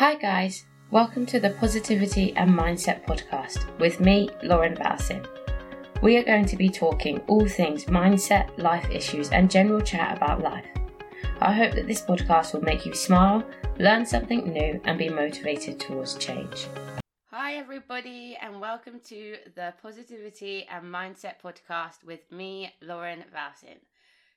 Hi, guys. Welcome to the Positivity and Mindset podcast with me, Lauren Balsin. We are going to be talking all things mindset, life issues, and general chat about life. I hope that this podcast will make you smile, learn something new, and be motivated towards change. Hi, everybody, and welcome to the Positivity and Mindset podcast with me, Lauren Balsin.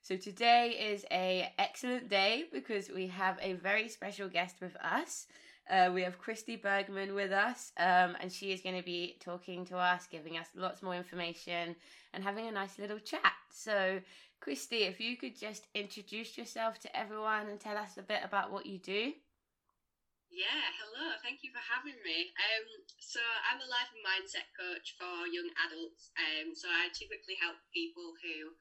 So today is a excellent day because we have a very special guest with us. Uh, we have Kristi Bergman with us, um, and she is going to be talking to us, giving us lots more information, and having a nice little chat. So, Kristi, if you could just introduce yourself to everyone and tell us a bit about what you do. Yeah, hello. Thank you for having me. Um, so I'm a life and mindset coach for young adults. Um, so I typically help people who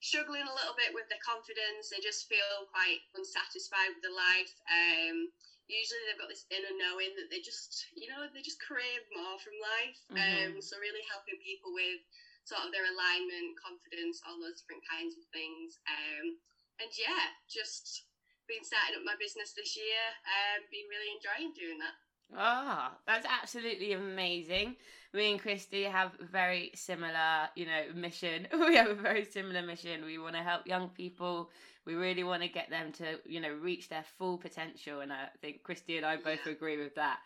struggling a little bit with their confidence. They just feel quite unsatisfied with their life. Um, usually they've got this inner knowing that they just, you know, they just crave more from life. Mm-hmm. Um, so really helping people with sort of their alignment, confidence, all those different kinds of things. Um, and yeah, just been starting up my business this year and um, been really enjoying doing that. Ah, that's absolutely amazing. Me and Kristi have very similar, you know, mission. We have a very similar mission. We want to help young people. We really want to get them to, you know, reach their full potential. And I think Kristi and I both yeah. agree with that.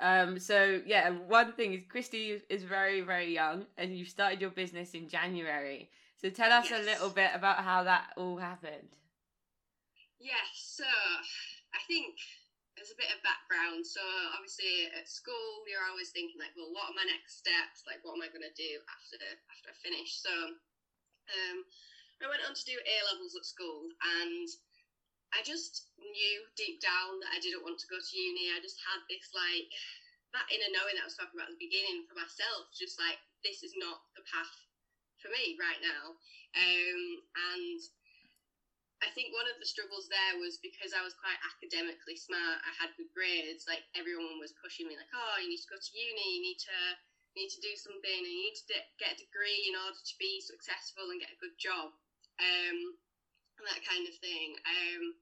Um, so yeah, one thing is Kristi is very, very young and you started your business in January. So tell us yes. a little bit about how that all happened. Yes, so I think there's a bit of background. So obviously at school, you're always thinking like, well, what are my next steps? Like, what am I going to do after after I finish? So um, I went on to do A levels at school, and I just knew deep down that I didn't want to go to uni. I just had this like that inner knowing that I was talking about at the beginning for myself, just like this is not the path for me right now. Um, and I think one of the struggles there was because I was quite academically smart. I had good grades. Like everyone was pushing me, like, "Oh, you need to go to uni. You need to need to do something. And you need to get a degree in order to be successful and get a good job, um, and that kind of thing." Um,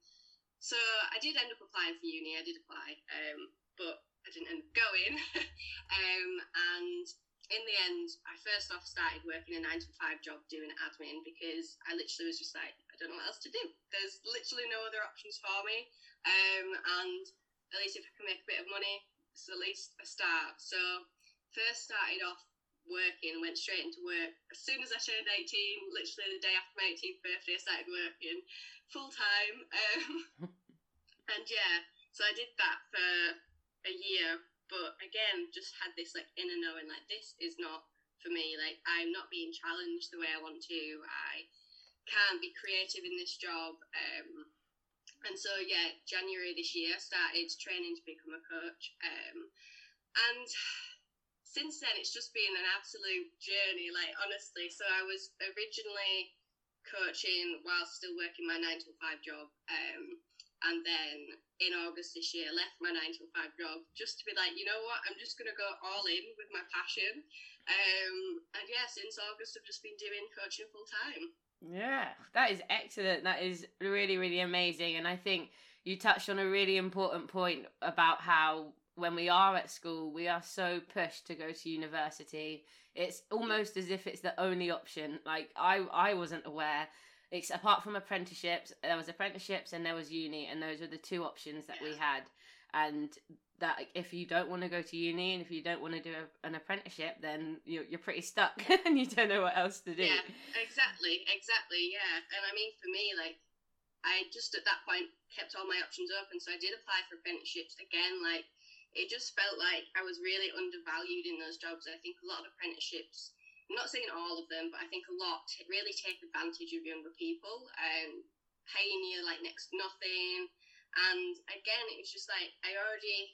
so I did end up applying for uni. I did apply, um, but I didn't end up going. um, and in the end, I first off started working a nine to five job doing admin because I literally was just like, I don't know what else to do. There's literally no other options for me. Um, and at least if I can make a bit of money, it's at least a start. So first started off working, went straight into work. As soon as I turned 18, literally the day after my 18th birthday, I started working full time. Um, and yeah, so I did that for a year but again just had this like inner knowing like this is not for me like i'm not being challenged the way i want to i can't be creative in this job um, and so yeah january this year started training to become a coach um, and since then it's just been an absolute journey like honestly so i was originally coaching while still working my nine to five job um, and then in August this year, left my nine to five job just to be like, you know what, I'm just gonna go all in with my passion. Um, and yeah, since August, I've just been doing coaching full time. Yeah, that is excellent. That is really, really amazing. And I think you touched on a really important point about how when we are at school, we are so pushed to go to university. It's almost as if it's the only option. Like I, I wasn't aware it's apart from apprenticeships, there was apprenticeships and there was uni, and those were the two options that we had. And that if you don't want to go to uni and if you don't want to do a, an apprenticeship, then you're, you're pretty stuck and you don't know what else to do. Yeah, exactly, exactly. Yeah, and I mean for me, like I just at that point kept all my options open, so I did apply for apprenticeships again. Like it just felt like I was really undervalued in those jobs. I think a lot of apprenticeships I'm not saying all of them, but I think a lot really take advantage of younger people and paying you like next to nothing. And again, it was just like I already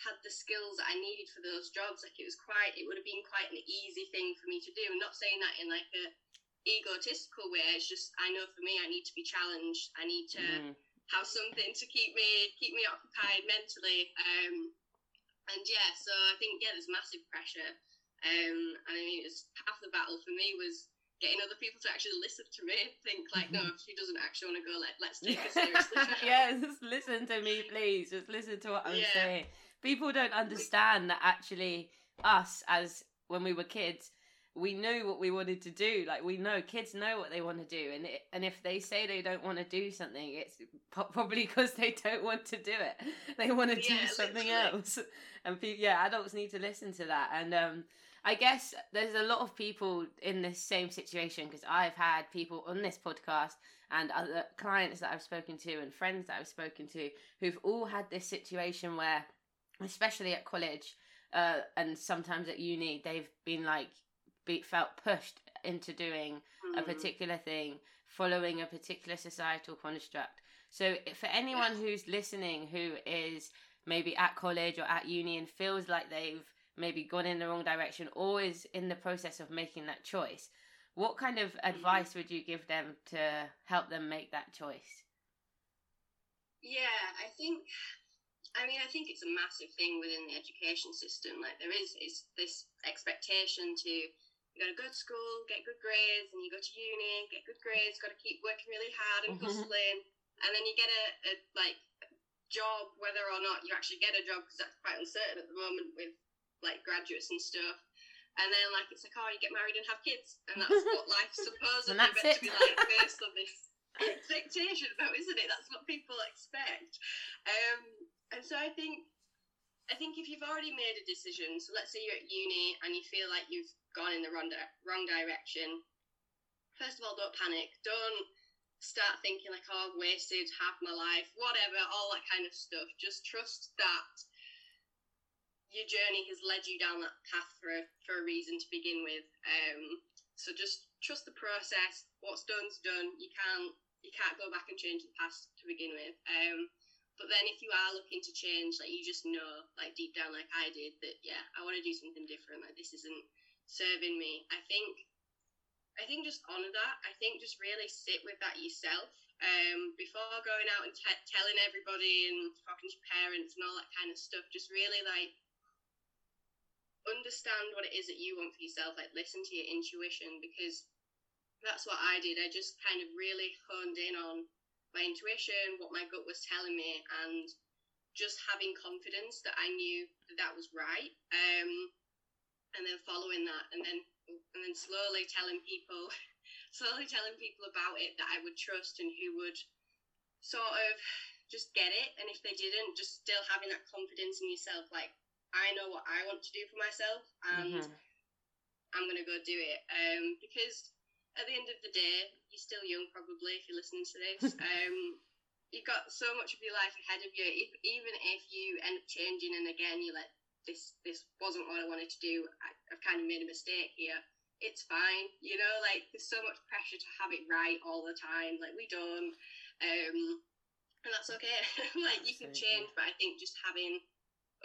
had the skills that I needed for those jobs. Like it was quite, it would have been quite an easy thing for me to do. I'm not saying that in like a egotistical way. It's just I know for me, I need to be challenged. I need to mm. have something to keep me keep me occupied mentally. Um, and yeah, so I think yeah, there's massive pressure um, and I mean, it was half the battle for me was getting other people to actually listen to me think like no if she doesn't actually want to go let, let's take her seriously yeah just listen to me please. Just listen to what i'm yeah. saying. People don't understand that actually us as when we were kids we knew what we wanted to do. Like we know kids know what they want to do and it, and if they say they don't want to do something it's probably because they don't want to do it. They want to yeah, do something literally. else. And people, yeah adults need to listen to that and um I guess there's a lot of people in this same situation because I've had people on this podcast and other clients that I've spoken to and friends that I've spoken to who've all had this situation where, especially at college uh, and sometimes at uni, they've been like be, felt pushed into doing mm. a particular thing, following a particular societal construct. So for anyone who's listening who is maybe at college or at uni and feels like they've maybe gone in the wrong direction or is in the process of making that choice, what kind of mm-hmm. advice would you give them to help them make that choice? Yeah, I think I mean, I think it's a massive thing within the education system. Like there is is this expectation to you got to go to school, get good grades, and you go to uni, get good grades, got to keep working really hard and mm-hmm. hustling, and then you get a, a like job, whether or not you actually get a job, because that's quite uncertain at the moment with like graduates and stuff. And then like it's like, oh, you get married and have kids, and that's what life's supposedly meant it. to be like based on this expectation about, isn't it? That's what people expect. Um, and so I think, I think if you've already made a decision, so let's say you're at uni and you feel like you've gone in the wrong di- wrong direction. First of all, don't panic. Don't start thinking like, oh, I've wasted half my life, whatever, all that kind of stuff. Just trust that your journey has led you down that path for a, for a reason to begin with. Um, so just trust the process. What's done's done. You can't you can't go back and change the past to begin with. Um, but then if you are looking to change, like you just know, like deep down, like I did, that yeah, I want to do something different. Like this isn't serving me. I think, I think just honor that. I think just really sit with that yourself um, before going out and t- telling everybody and talking to parents and all that kind of stuff. Just really like understand what it is that you want for yourself, like listen to your intuition because that's what I did. I just kind of really honed in on my intuition, what my gut was telling me, and just having confidence that I knew that that was right. Um, and then following that, and then and then slowly telling people, slowly telling people about it that I would trust and who would sort of just get it. And if they didn't, just still having that confidence in yourself, like I know what I want to do for myself and mm-hmm. I'm going to go do it. Um, because at the end of the day, you're still young probably if you're listening to this. um, you've got so much of your life ahead of you. If, even if you end up changing and again you're like, this, this wasn't what I wanted to do, I, I've kind of made a mistake here. It's fine, you know, like there's so much pressure to have it right all the time. Like we don't. Um, and that's okay. like you can change, but I think just having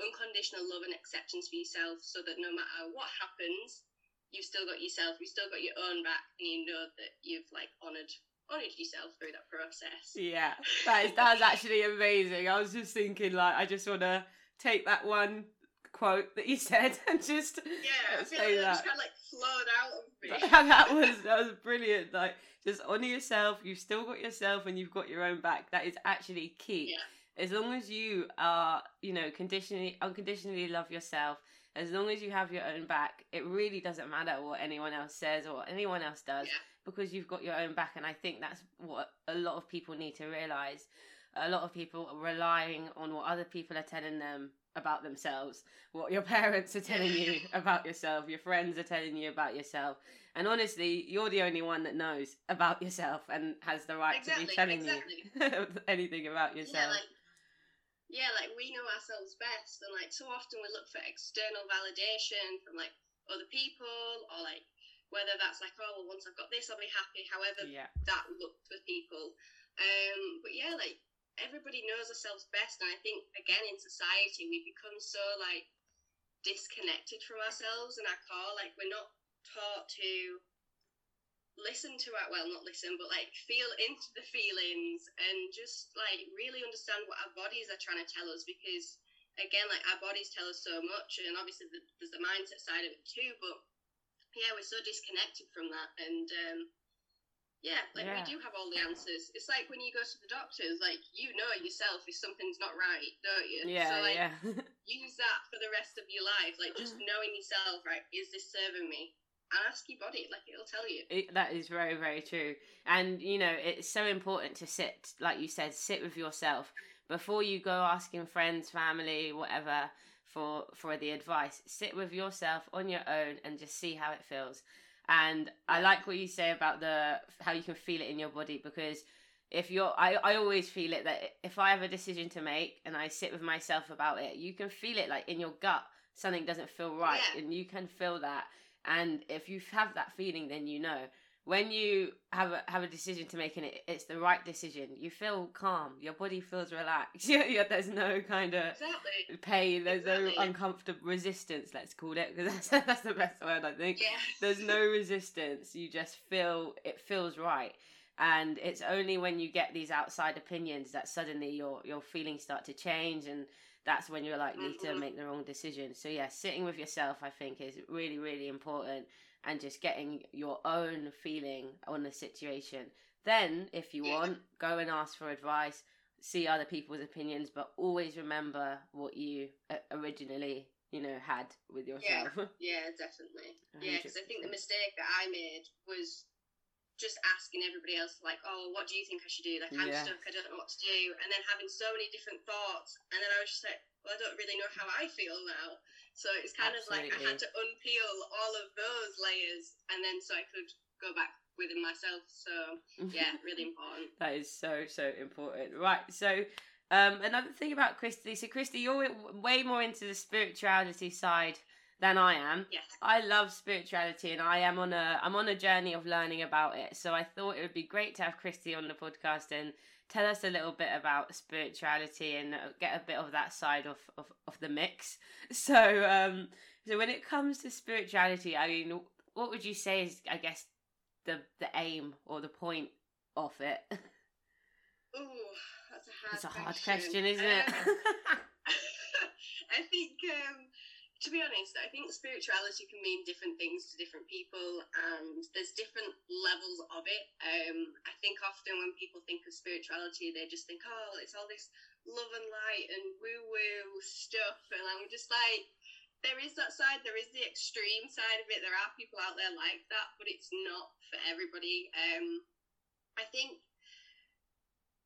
unconditional love and acceptance for yourself so that no matter what happens, you've still got yourself, you've still got your own back, and you know that you've like honored honored yourself through that process. Yeah, that is that's actually amazing. I was just thinking, like, I just want to take that one quote that you said and just yeah, say like that. Just kind of like flowed out of me. that was that was brilliant. Like, just honor yourself. You've still got yourself, and you've got your own back. That is actually key. Yeah as long as you are, you know, conditionally unconditionally love yourself, as long as you have your own back, it really doesn't matter what anyone else says or anyone else does yeah. because you've got your own back. And I think that's what a lot of people need to realize. A lot of people are relying on what other people are telling them about themselves, what your parents are telling you about yourself, your friends are telling you about yourself. And honestly, you're the only one that knows about yourself and has the right exactly, to be telling exactly. you anything about yourself. Yeah, like- yeah, like we know ourselves best, and like so often we look for external validation from like other people, or like whether that's like, oh, well, once I've got this, I'll be happy. However, yeah. that looked for people. Um, but yeah, like everybody knows ourselves best, and I think again in society we become so like disconnected from ourselves and our core. Like we're not taught to listen to it well not listen but like feel into the feelings and just like really understand what our bodies are trying to tell us because again like our bodies tell us so much and obviously the, there's the mindset side of it too but yeah, we're so disconnected from that, and um, yeah, like Yeah. we do have all the answers. It's like when you go to the doctors, like you know yourself if something's not right, don't you? Yeah, So like yeah. use that for the rest of your life, like just knowing yourself, right? Is this serving me? Ask your body, like it'll tell you. It, that is very very true. And you know it's so important to sit like you said sit with yourself before you go asking friends family whatever for for the advice. Sit with yourself on your own and just see how it feels. And i like what you say about the how you can feel it in your body because if you're I, I always feel it that if i have a decision to make and i sit with myself about it you can feel it like in your gut. Something doesn't feel right Yeah. and you can feel that and if you have that feeling then you know. When you have a have a decision to make and it, it's the right decision you feel calm. Your body feels relaxed. There's no kind of Exactly. pain there's no uncomfortable resistance let's call it because that's, that's the best word i think. Yeah. there's no resistance you just feel it feels right. And it's only when you get these outside opinions that suddenly your your feelings start to change and that's when you're likely to Mhm. make the wrong decision so yeah sitting with yourself i think is really really important and just getting your own feeling on the situation then if you Yeah. want go and ask for advice see other people's opinions but always remember what you uh, originally you know had with yourself Yeah, definitely. A Yeah, because I think the mistake that I made was just asking everybody else, like, oh, what do you think I should do? Like, I'm Yeah. stuck, I don't know what to do. And then having so many different thoughts. And then I was just like, well, I don't really know how I feel now. So it's kind of like I had to unpeel all of those layers. And then so I could go back within myself. So, yeah, really important. That is so so important. Right. So um another thing about Kristi. So Kristi, you're way more into the spirituality side than I am. Yes. I love spirituality and I am on a I'm on a journey of learning about it. So I thought it would be great to have Kristi on the podcast and tell us a little bit about spirituality and uh, get a bit of that side of of, of the mix. So um so when it comes to spirituality, I mean what would you say is I guess the the aim or the point of it? Ooh, that's a hard It's a question. hard question, isn't it? Um, I think, um, to be honest, I think spirituality can mean different things to different people, and there's different levels of it. Um, I think often when people think of spirituality, they just think, oh, it's all this love and light and woo woo stuff, and I'm just like, there is that side, there is the extreme side of it. There are people out there like that, but it's not for everybody. Um, I think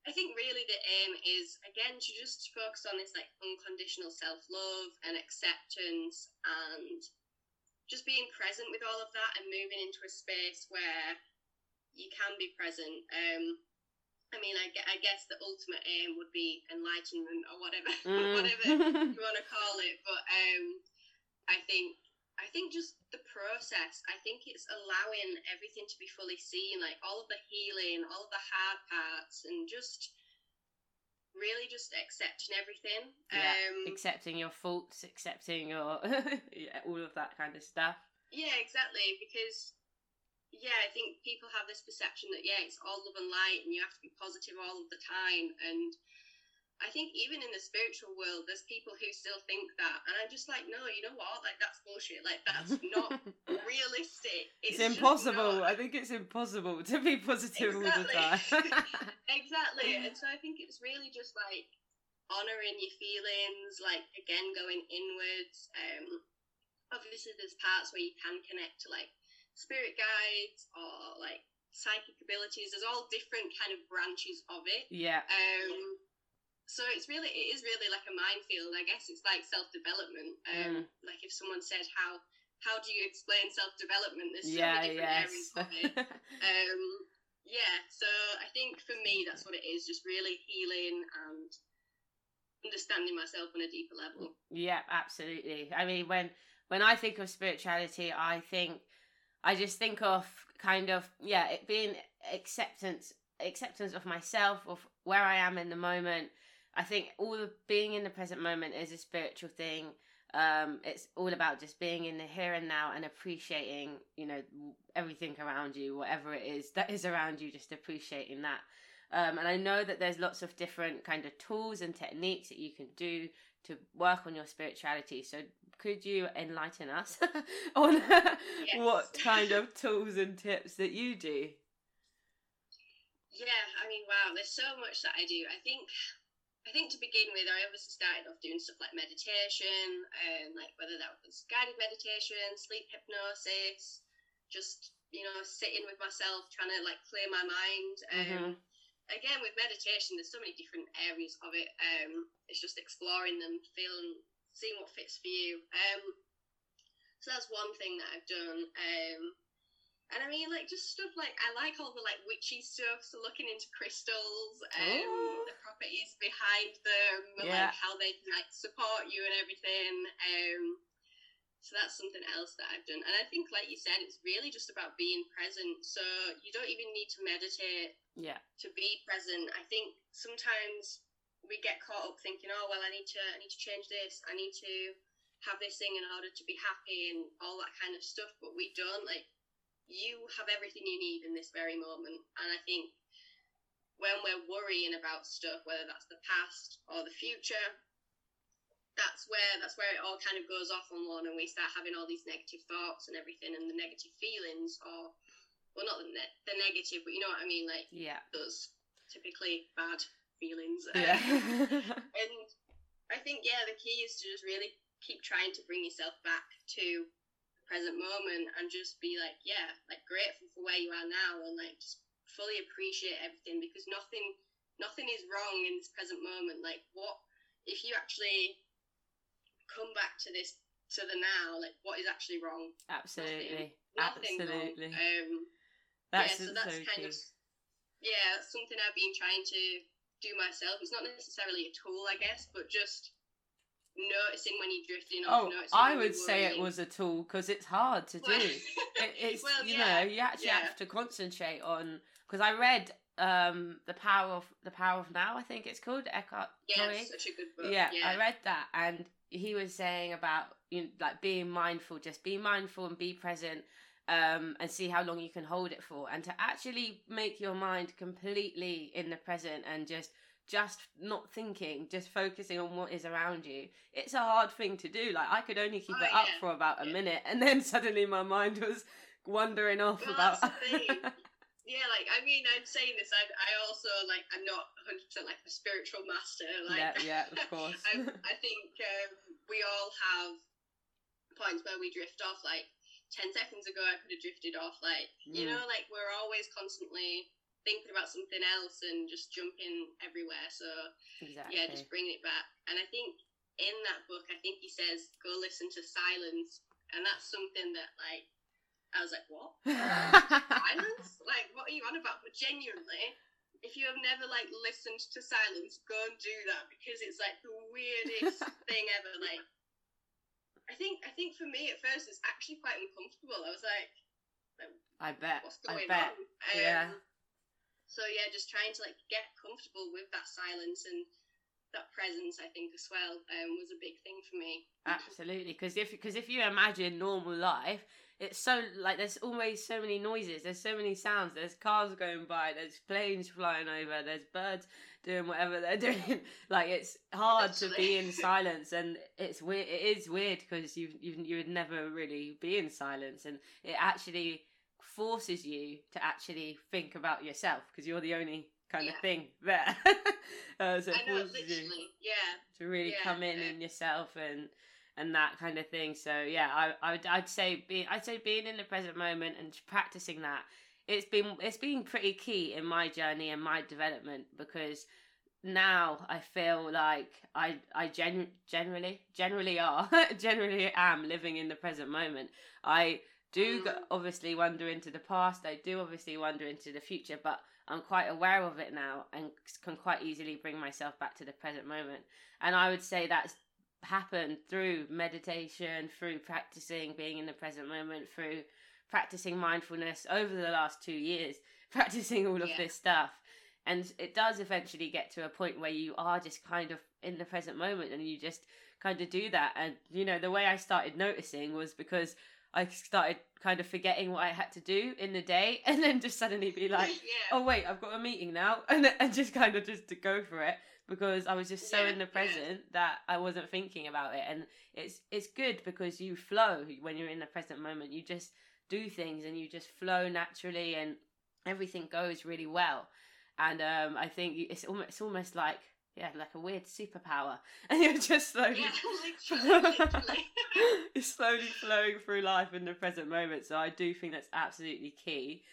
I think really the aim is again to just focus on this like unconditional self love and acceptance and just being present with all of that and moving into a space where you can be present. Um, I mean, I, I guess the ultimate aim would be enlightenment or whatever, whatever Mm. you want to call it. But um, I think I think just the process. I think it's allowing everything to be fully seen, like all of the healing, all of the hard parts, and just really just accepting everything. Yeah, Um, accepting your faults, accepting your yeah, all of that kind of stuff. yeah, exactly. Because yeah, I think people have this perception that yeah, it's all love and light, and you have to be positive all of the time, and I think even in the spiritual world, there's people who still think that, and I'm just like, no, you know what? Like that's bullshit. Like that's not realistic. it's, just impossible. not. I think it's impossible to be positive all the time. exactly. And so I think it's really just like honoring your feelings, like again going inwards. Um, obviously, there's parts where you can connect to like spirit guides or like psychic abilities. There's all different kind of branches of it. yeah, Um, so it's really, it is really like a minefield. I guess it's like self development. Um, Mm. like if someone said how how do you explain self development? There's so yeah, many different areas yes. of it. Um, yeah, so I think for me that's what it is, just really healing and understanding myself on a deeper level. Yeah, absolutely. I mean, when when I think of spirituality, I think I just think of kind of yeah, it being acceptance acceptance of myself, of where I am in the moment. I think all the being in the present moment is a spiritual thing. Um, it's all about just being in the here and now and appreciating, you know, everything around you, whatever it is that is around you, just appreciating that. Um, and I know that there's lots of different kind of tools and techniques that you can do to work on your spirituality. So could you enlighten us on what kind of tools and tips that you do? Yeah, I mean, wow, there's so much that I do. I think I think to begin with, I obviously started off doing stuff like meditation, um, like whether that was guided meditation, sleep hypnosis, just you know sitting with myself, trying to like clear my mind. Um, mm-hmm. Again, with meditation, there's so many different areas of it. Um, it's just exploring them, feeling, seeing what fits for you. Um, so that's one thing that I've done. Um, and I mean, like, just stuff like I like all the like witchy stuff. So looking into crystals, um, oh. the properties behind them, yeah. like how they can like support you and everything. Um, so that's something else that I've done. And I think, like you said, it's really just about being present. So you don't even need to meditate. Yeah. To be present, I think sometimes we get caught up thinking, oh well, I need to, I need to change this. I need to have this thing in order to be happy and all that kind of stuff. But we don't like you have everything you need in this very moment. And I think when we're worrying about stuff, whether that's the past or the future, that's where that's where it all kind of goes off on one, and we start having all these negative thoughts and everything, and the negative feelings, or well, not the, ne- the negative, but you know what I mean, like yeah, those typically bad feelings. Yeah. Um, and I think yeah, the key is to just really keep trying to bring yourself back to present moment and just be like, yeah, like grateful for where you are now and like just fully appreciate everything because nothing nothing is wrong in this present moment. Like what if you actually come back to this to the now, like what is actually wrong? Absolutely. Nothing, nothing Absolutely. Um that's yeah, so that's so kind key. of yeah, something I've been trying to do myself. It's not necessarily a tool, I guess, but just noticing when you're drifting off. Oh, I would say it was a tool because it's hard to do. it, it's well, you yeah, know you actually yeah. have to concentrate on because I read um the power of the power of now I think it's called Eckhart yeah, Tolle. such a good book. Yeah, yeah, I read that and he was saying about you know, like being mindful, just be mindful and be present. Um, and see how long you can hold it for, and to actually make your mind completely in the present and just just not thinking, just focusing on what is around you. It's a hard thing to do. Like I could only keep oh, it up for about a yeah. minute, and then suddenly my mind was wandering off well, about. yeah, like I mean, I'm saying this. I I also like I'm not 100 percent like a spiritual master. Like yeah, yeah, of course. I, I think um, we all have points where we drift off. Like 10 seconds ago, I could have drifted off. Like mm. you know, like we're always constantly thinking about something else and just jumping everywhere. So exactly. yeah, just bringing it back. And I think in that book, I think he says go listen to silence, and that's something that like I was like, what silence? Like, what are you on about? But genuinely. If you have never like listened to silence, go and do that because it's like the weirdest thing ever. Like, I think I think for me at first it's actually quite uncomfortable. I was like, I bet. What's going I bet. on? Um, yeah so yeah, just trying to like get comfortable with that silence and that presence, I think as well, um, was a big thing for me. Absolutely, because if because if you imagine normal life, it's so like there's always so many noises, there's so many sounds, there's cars going by, there's planes flying over, there's birds doing whatever they're doing. like it's hard to be in silence, and it's weird. It is weird because you you you would never really be in silence, and it actually forces you to actually think about yourself because you're the only kind yeah. of thing there. uh, so it know, forces you yeah. to really yeah. come in in yourself and and that kind of thing. So yeah, I, I would I'd say be I'd say being in the present moment and practicing that it's been it's been pretty key in my journey and my development because now I feel like I I gen- generally generally are generally am living in the present moment. I do mm. obviously wander into the past. I do obviously wander into the future, but I'm quite aware of it now and can quite easily bring myself back to the present moment. And I would say that's happened through meditation, through practicing being in the present moment, through practicing mindfulness over the last two years, practicing all of yeah. this stuff. And it does eventually get to a point where you are just kind of in the present moment and you just kind of do that. And, you know, the way I started noticing was because I started kind of forgetting what I had to do in the day, and then just suddenly be like, yeah. "Oh wait, I've got a meeting now," and and just kind of just to go for it because I was just so Yeah, in the yeah. present that I wasn't thinking about it. And it's it's good because you flow when you're in the present moment. You just do things and you just flow naturally and everything goes really well. And um, I think it's almost it's almost like yeah, like a weird superpower, and you're just slowly Yeah, literally, literally. you're slowly flowing through life in the present moment. So I do think that's absolutely key.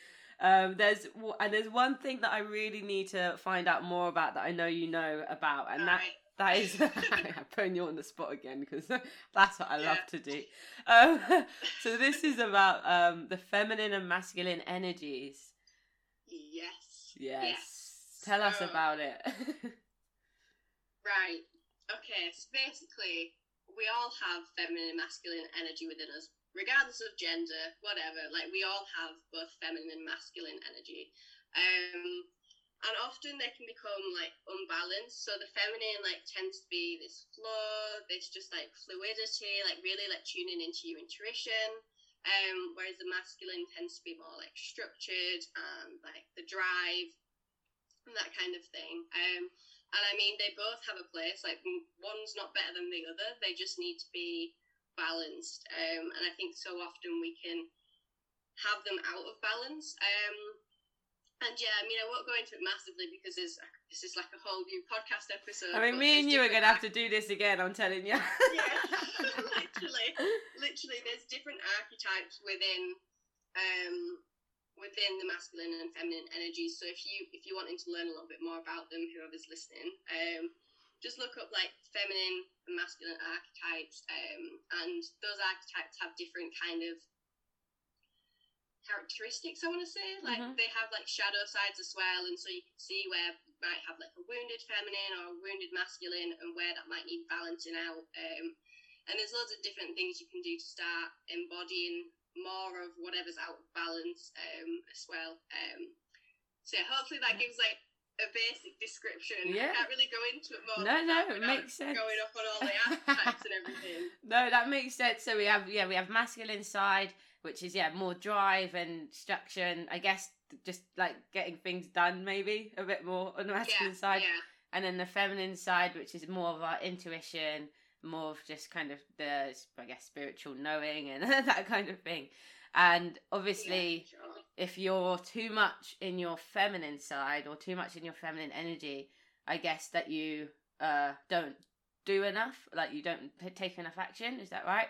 Um, there's and there's one thing that I really need to find out more about that I know you know about, and that Right. that is I'm putting you on the spot again because that's what I love to do. Um, so this is about um, the feminine and masculine energies. Yes. Yes. Tell us about it. Right. Okay. So basically, we all have feminine and masculine energy within us, regardless of gender, whatever. Like we all have both feminine and masculine energy. Um, and often they can become like unbalanced. So the feminine like tends to be this flow, this just like fluidity, like really like tuning into your intuition. Um, whereas the masculine tends to be more like structured and like the drive and that kind of thing. Um, and I mean, they both have a place. Like one's not better than the other. They just need to be balanced. Um, and I think so often we can have them out of balance. Um, and yeah, I mean, I won't go into it massively because there's, this is like a whole new podcast episode. I mean, me and you are gonna have to do this again. I'm telling you. yeah, literally, literally. There's different archetypes within um, within the masculine and feminine energies. So if you if you're wanting to learn a little bit more about them, whoever's listening, um, just look up like feminine and masculine archetypes, um, and those archetypes have different kind of characteristics. I want to say like Mhm. they have like shadow sides as well, and so you can see where you might have like a wounded feminine or a wounded masculine, and where that might need balancing out. Um, and there's loads of different things you can do to start embodying more of whatever's out of balance um, as well. Um, so yeah, hopefully that gives like a basic description. Yeah. I can't really go into it more. No, no, it makes sense. Going up on all the archetypes and everything. No, that makes sense. So we have yeah, we have masculine side, which is yeah, more drive and structure and I guess just like getting things done maybe a bit more on the masculine Yeah, side. yeah, And then the feminine side, which is more of our intuition, more of just kind of the I guess spiritual knowing and that kind of thing. And obviously yeah, sure. if you're too much in your feminine side or too much in your feminine energy, I guess that you uh don't do enough, like you don't take enough action. Is that right?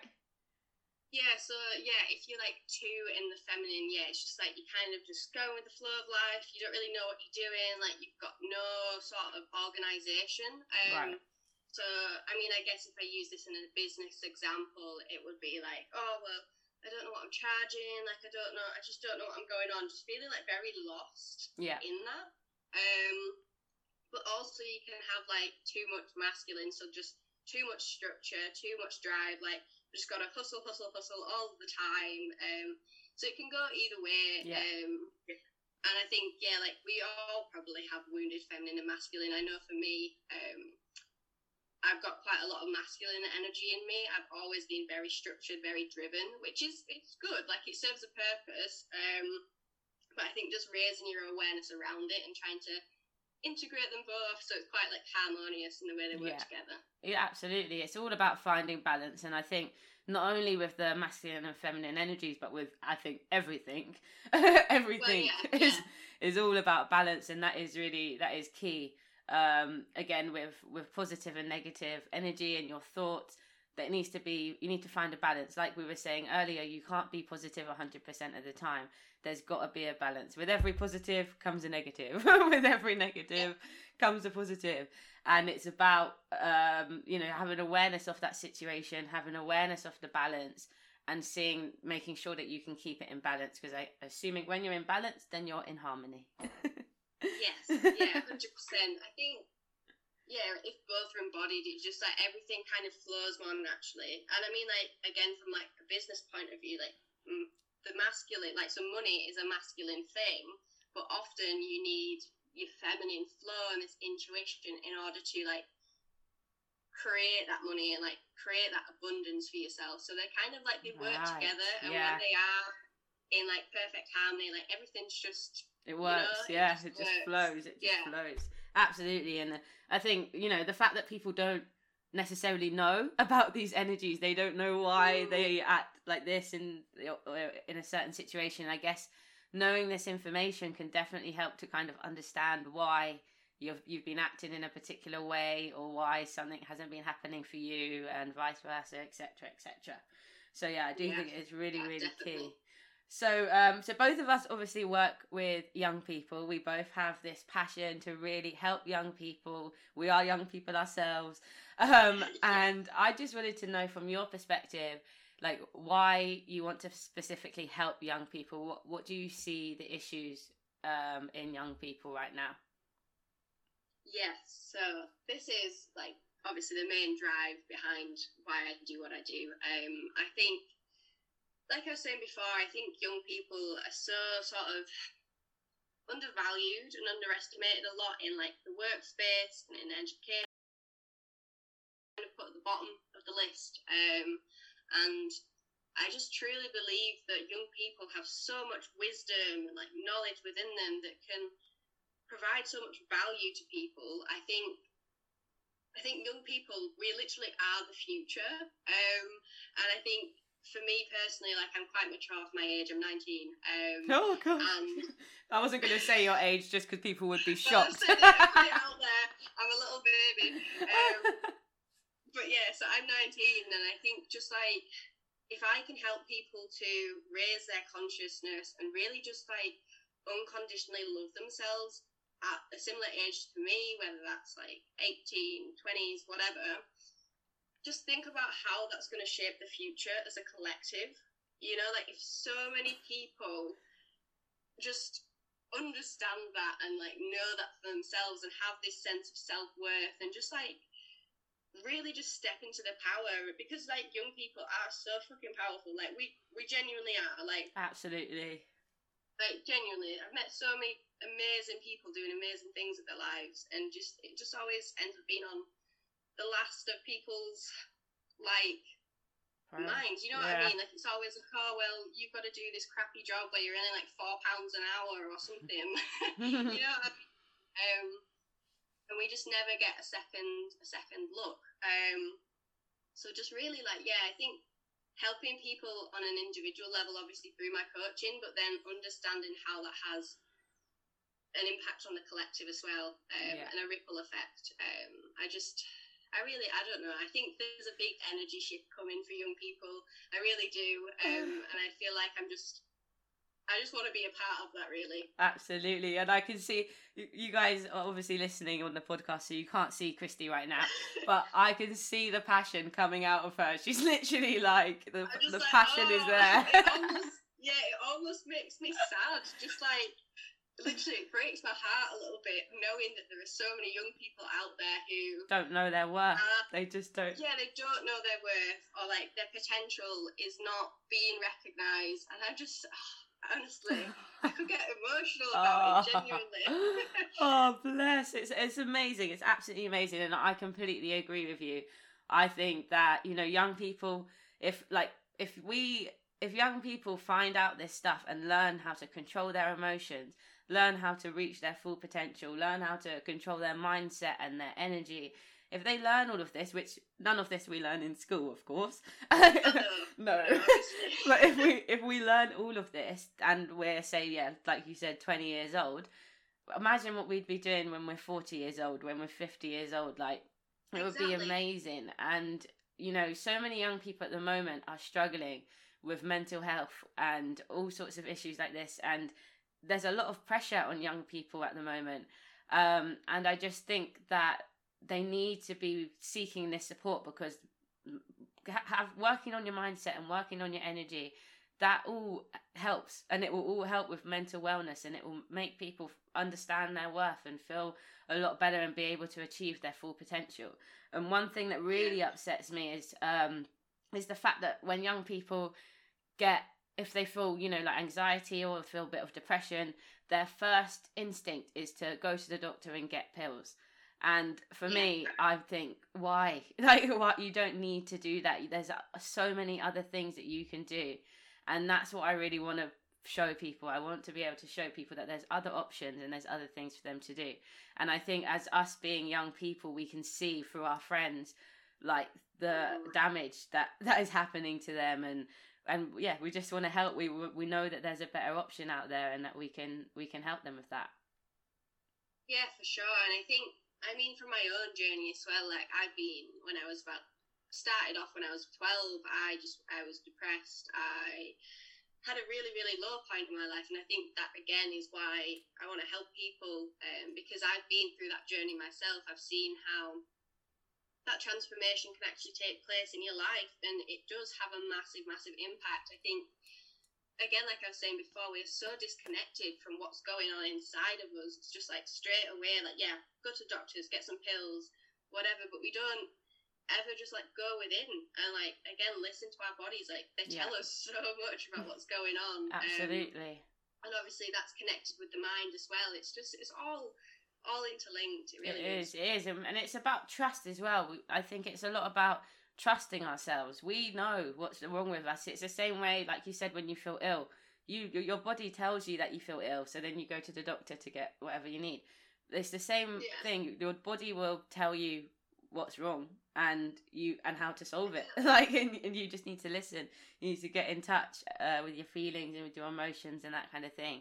Yeah, so yeah, if you're like two in the feminine, yeah, it's just like you kind of just go with the flow of life. You don't really know what you're doing. Like you've got no sort of organization. Um, Right. So I mean, I guess if I use this in a business example, it would be like, oh well, I don't know what I'm charging. Like I don't know. I just don't know what I'm going on. Just feeling like very lost Yeah. in that. Um, but also you can have like too much masculine, so just too much structure, too much drive. Like just gotta hustle, hustle, hustle all the time. Um, so it can go either way. Yeah. Um, and I think yeah, like we all probably have wounded feminine and masculine. I know for me, um, I've got quite a lot of masculine energy in me. I've always been very structured, very driven, which is it's good. Like it serves a purpose. Um, but I think just raising your awareness around it and trying to integrate them both so it's quite like harmonious in the way they work Yeah. together. Yeah, absolutely. It's all about finding balance, and I think not only with the masculine and feminine energies, but with I think everything, everything yeah, is yeah. is all about balance, and that is really that is key. Um, again, with with positive and negative energy and your thoughts, that needs to be you need to find a balance. Like we were saying earlier, you can't be positive positive hundred percent of the time. There's got to be a balance. With every positive comes a negative. with every negative comes a positive and it's about um you know having awareness of that situation having awareness of the balance and seeing making sure that you can keep it in balance because i assuming when you're in balance then you're in harmony Yes, yeah, hundred percent. I think yeah, if both are embodied, it's just like everything kind of flows more naturally. And I mean, like again, from like a business point of view, like mm, the masculine, like so money is a masculine thing, but often you need your feminine flow and this intuition in order to like create that money and like create that abundance for yourself. So they're kind of like they work Right, together, and yeah. when they are in like perfect harmony, like everything's just it works it yeah just it just flows it just Yeah. flows Absolutely, and uh, I think you know the fact that people don't necessarily know about these energies, they don't know why they mm. act like this in in a certain situation. I guess knowing this information can definitely help to kind of understand why you've you've been acting in a particular way or why something hasn't been happening for you and vice versa etc etc so yeah i do yeah. think it's really yeah, really definitely. key so, um, so both of us obviously work with young people. We both have this passion to really help young people. We are young people ourselves, um, and I just wanted to know from your perspective, like why you want to specifically help young people. What what do you see the issues um, in young people right now? Yes, so this is like obviously the main drive behind why I do what I do. Um, I think like I was saying before, I think young people are so sort of undervalued and underestimated a lot in like the workspace and in education. Kind of put at the bottom of the list, um, and I just truly believe that young people have so much wisdom and like knowledge within them that can provide so much value to people. I think I think young people we literally are the future, um, and I think for me personally, like I'm quite mature for my age. I'm 19. Um, oh god! And I wasn't going to say your age just because people would be shocked. it, out there. I'm a little baby. Um, but yeah, so I'm 19, and I think just like if I can help people to raise their consciousness and really just like unconditionally love themselves at a similar age to me, whether that's like 18, 20s, whatever just think about how that's going to shape the future as a collective. You know, like if so many people just understand that and like know that for themselves and have this sense of self worth and just like really just step into the power because like young people are so fucking powerful. Like we we genuinely are. Like absolutely. Like genuinely, I've met so many amazing people doing amazing things with their lives, and just it just always ends up being on the last of people's like minds. You know yeah. what I mean? Like it's always like, oh well, you've got to do this crappy job where you're earning like four pounds an hour or something. you know, I mean? um, and we just never get a second a second look. Um, so just really like yeah, I think helping people on an individual level, obviously through my coaching, but then understanding how that has an impact on the collective as well um, yeah. and a ripple effect. Um, I just I really, I don't know. I think there's a big energy shift coming for young people. I really do, um, and I feel like I'm just. I just want to be a part of that, really. Absolutely, and I can see you guys are obviously listening on the podcast, so you can't see Kristi right now, but I can see the passion coming out of her. She's literally like the the like, passion oh, is there. It almost, yeah, it almost makes me sad. Just like literally it breaks my heart a little bit knowing that there are so many young people out there who don't know their worth. Uh, they just don't. Yeah, they don't know their worth or like their potential is not being recognised, and I just. honestly, I could get emotional about oh. it genuinely. oh, bless! It's it's amazing. It's absolutely amazing, and I completely agree with you. I think that you know, young people, if like if we if young people find out this stuff and learn how to control their emotions learn how to reach their full potential, learn how to control their mindset and their energy. If they learn all of this, which none of this we learn in school, of course. no. but if we if we learn all of this and we're say, yeah, like you said, twenty years old, imagine what we'd be doing when we're forty years old, when we're fifty years old. Like it exactly. would be amazing. And you know, so many young people at the moment are struggling with mental health and all sorts of issues like this and there's a lot of pressure on young people at the moment. Um, and I just think that they need to be seeking this support because have working on your mindset and working on your energy that all helps and it will all help with mental wellness and it will make people understand their worth and feel a lot better and be able to achieve their full potential and one thing that really upsets me is um is the fact that when young people get if they feel, you know, like anxiety or feel a bit of depression, their first instinct is to go to the doctor and get pills. And for yeah. me, I think why, like, what you don't need to do that. There's so many other things that you can do, and that's what I really want to show people. I want to be able to show people that there's other options and there's other things for them to do. And I think as us being young people, we can see through our friends like the mm. damage that that is happening to them and and yeah we just want to help we we know that there's a better option out there and that we can we can help them with that. Yeah for sure and i think i mean from my own journey as well like i've been when i was about started off when i was 12 i just i was depressed i had a really really low point in my life and i think that again is why i want to help people um, because i've been through that journey myself i've seen how that transformation can actually take place in your life and it does have a massive massive impact. I think again like i was saying before we're so disconnected from what's going on inside of us. It's just like straight away like yeah go to doctors get some pills whatever but we don't ever just like go within and like again listen to our bodies. Like they tell us so much about what's going on um, absolutely. um, and obviously that's connected with the mind as well. It's just it's all all interlinked. It really it is. is. It is, and it's about trust as well. I think it's a lot about trusting ourselves. We know what's wrong with us. It's the same way, like you said, when you feel ill, you your body tells you that you feel ill, so then you go to the doctor to get whatever you need. It's the same yeah. thing. Your body will tell you what's wrong and you and how to solve it like and, and, you just need to listen you need to get in touch uh, with your feelings and with your emotions and that kind of thing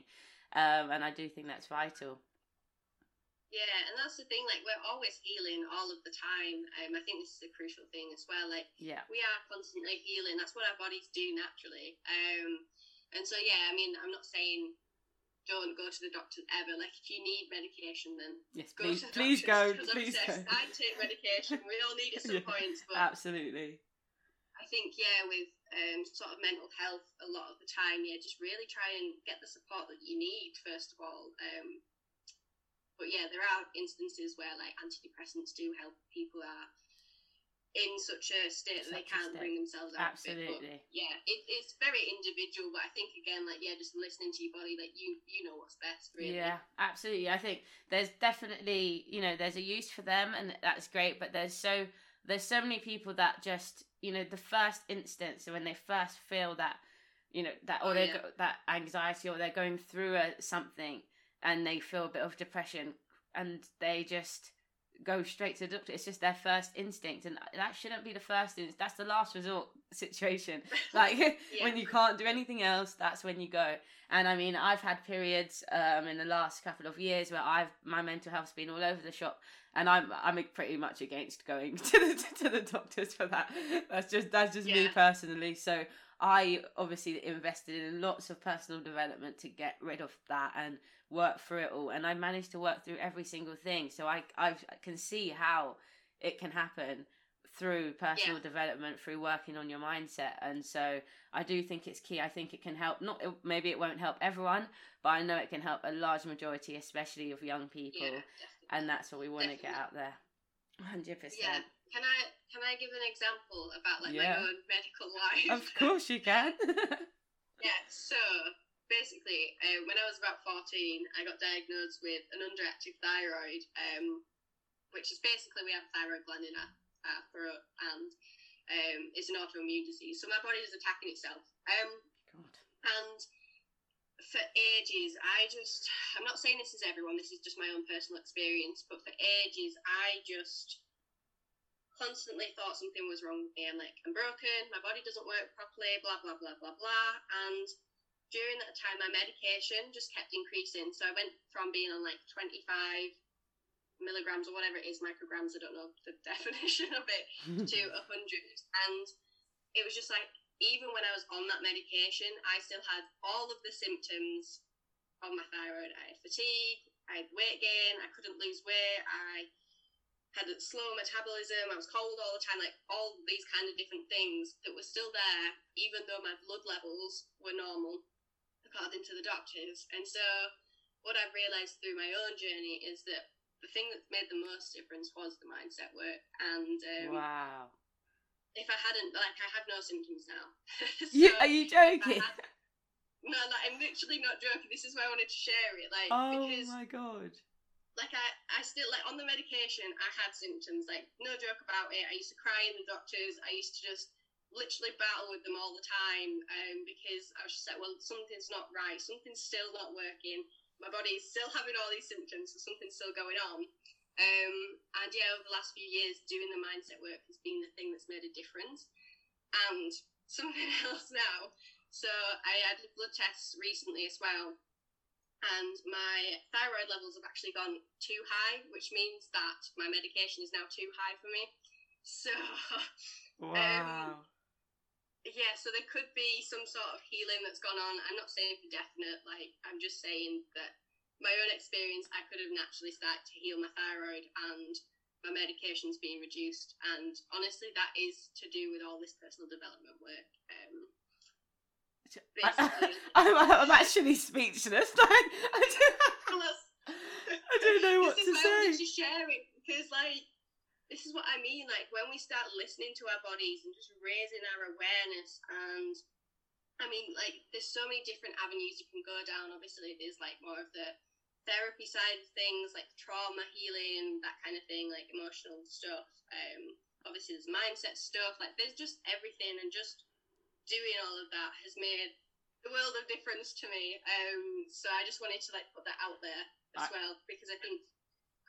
um, and i do think that's vital yeah, and that's the thing. Like we're always healing all of the time. Um, I think this is a crucial thing as well. Like yeah, we are constantly healing. That's what our bodies do naturally. Um, and so yeah, I mean, I'm not saying don't go to the doctor ever. Like if you need medication, then yes, go please, please go, please go. I take medication. We all need it some yeah, points. But absolutely. I think yeah, with um, sort of mental health, a lot of the time, yeah, just really try and get the support that you need first of all. Um, but yeah, there are instances where like antidepressants do help people are in such a state such that they can't bring themselves out Absolutely. Of it. But yeah, it, it's very individual, but I think again, like yeah, just listening to your body, like you you know what's best. Really. Yeah, absolutely. I think there's definitely you know there's a use for them, and that's great. But there's so there's so many people that just you know the first instance when they first feel that you know that oh, or oh, they yeah. that anxiety or they're going through a, something and they feel a bit of depression and they just go straight to the doctor. It's just their first instinct, and that shouldn't be the first instinct. That's the last resort situation. Like yeah. when you can't do anything else, that's when you go. And I mean, I've had periods um, in the last couple of years where I've my mental health's been all over the shop, and I'm I'm pretty much against going to the to the doctors for that. That's just that's just yeah. me personally. So I obviously invested in lots of personal development to get rid of that and work through it all. And I managed to work through every single thing. So I, I can see how it can happen through personal yeah. development, through working on your mindset. And so I do think it's key. I think it can help, not maybe it won't help everyone, but I know it can help a large majority, especially of young people. Yeah, and that's what we want definitely. to get out there. 100%. Yeah. Can I can I give an example about like yeah. my own medical life? Of course you can. yeah. So basically, uh, when I was about fourteen, I got diagnosed with an underactive thyroid, um, which is basically we have a thyroid gland in our, our throat, and um, it's an autoimmune disease. So my body is attacking itself. Um, God. And for ages, I just, I'm not saying this is everyone, this is just my own personal experience, but for ages, I just constantly thought something was wrong with me. I'm like, I'm broken, my body doesn't work properly, blah, blah, blah, blah, blah. And during that time, my medication just kept increasing. So I went from being on like 25 milligrams or whatever it is, micrograms, I don't know the definition of it, to 100. And it was just like, even when I was on that medication, I still had all of the symptoms of my thyroid. I had fatigue, I had weight gain, I couldn't lose weight, I had a slow metabolism, I was cold all the time, like all these kind of different things that were still there, even though my blood levels were normal, according to the doctors. And so, what I've realised through my own journey is that the thing that made the most difference was the mindset work. And um, wow, if I hadn't, like, I have no symptoms now. so yeah, are you joking? Had, no, like, I'm literally not joking. This is why I wanted to share it. Like, oh because, my god like I, I still like on the medication I had symptoms like no joke about it I used to cry in the doctors I used to just literally battle with them all the time um, because I was just like, well, something's not right, something's still not working. My body's still having all these symptoms, so something's still going on. Um, and yeah, over the last few years, doing the mindset work has been the thing that's made a difference. And something else now. So I had blood tests recently as well, and my thyroid levels have actually gone too high, which means that my medication is now too high for me. So, um, wow. Um, yeah, so there could be some sort of healing that's gone on. I'm not saying for definite, like, I'm just saying that my own experience, I could have naturally started to heal my thyroid and my medication's being reduced. And honestly, that is to do with all this personal development work. Um, I, am I'm actually speechless. Like, I, don't, I don't know what to say. To share it because, like, this is what I mean. Like when we start listening to our bodies and just raising our awareness, and I mean, like there's so many different avenues you can go down. Obviously, there's like more of the therapy side of things, like trauma healing, that kind of thing, like emotional stuff. Um, obviously, there's mindset stuff. Like there's just everything, and just doing all of that has made the world of difference to me. Um, so I just wanted to like put that out there as I, well because I think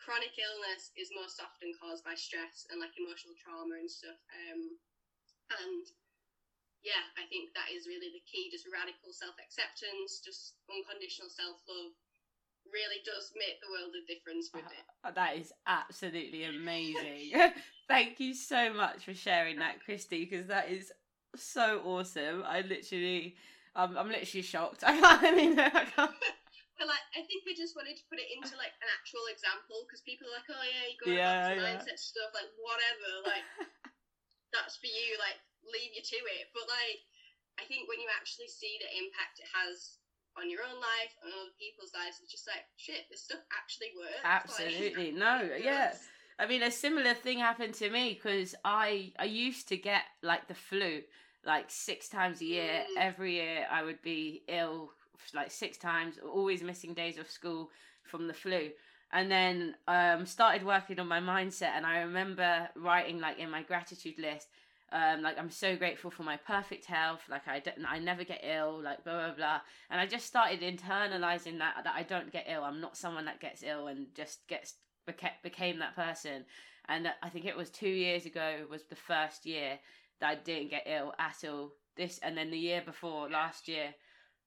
chronic illness is most often caused by stress and like emotional trauma and stuff. Um, and yeah, I think that is really the key. Just radical self acceptance, just unconditional self love really does make the world of difference with it. Uh, that is absolutely amazing. Thank you so much for sharing that, Kristi, because that is so awesome. I literally, um, I'm literally shocked. I, I mean, I can't. But like, I think we just wanted to put it into like an actual example because people are like, oh yeah, you got yeah, yeah. mindset stuff, like whatever, like that's for you, like leave you to it. But like, I think when you actually see the impact it has on your own life and other people's lives, it's just like shit. This stuff actually works. Absolutely, like, no, yeah. I mean, a similar thing happened to me because I I used to get like the flu like six times a year. Mm. Every year I would be ill like six times, always missing days of school from the flu. And then um, started working on my mindset, and I remember writing like in my gratitude list, um, like I'm so grateful for my perfect health, like I don't, I never get ill, like blah blah blah. And I just started internalizing that that I don't get ill. I'm not someone that gets ill and just gets became that person. And I think it was two years ago was the first year that I didn't get ill at all. This and then the year before last year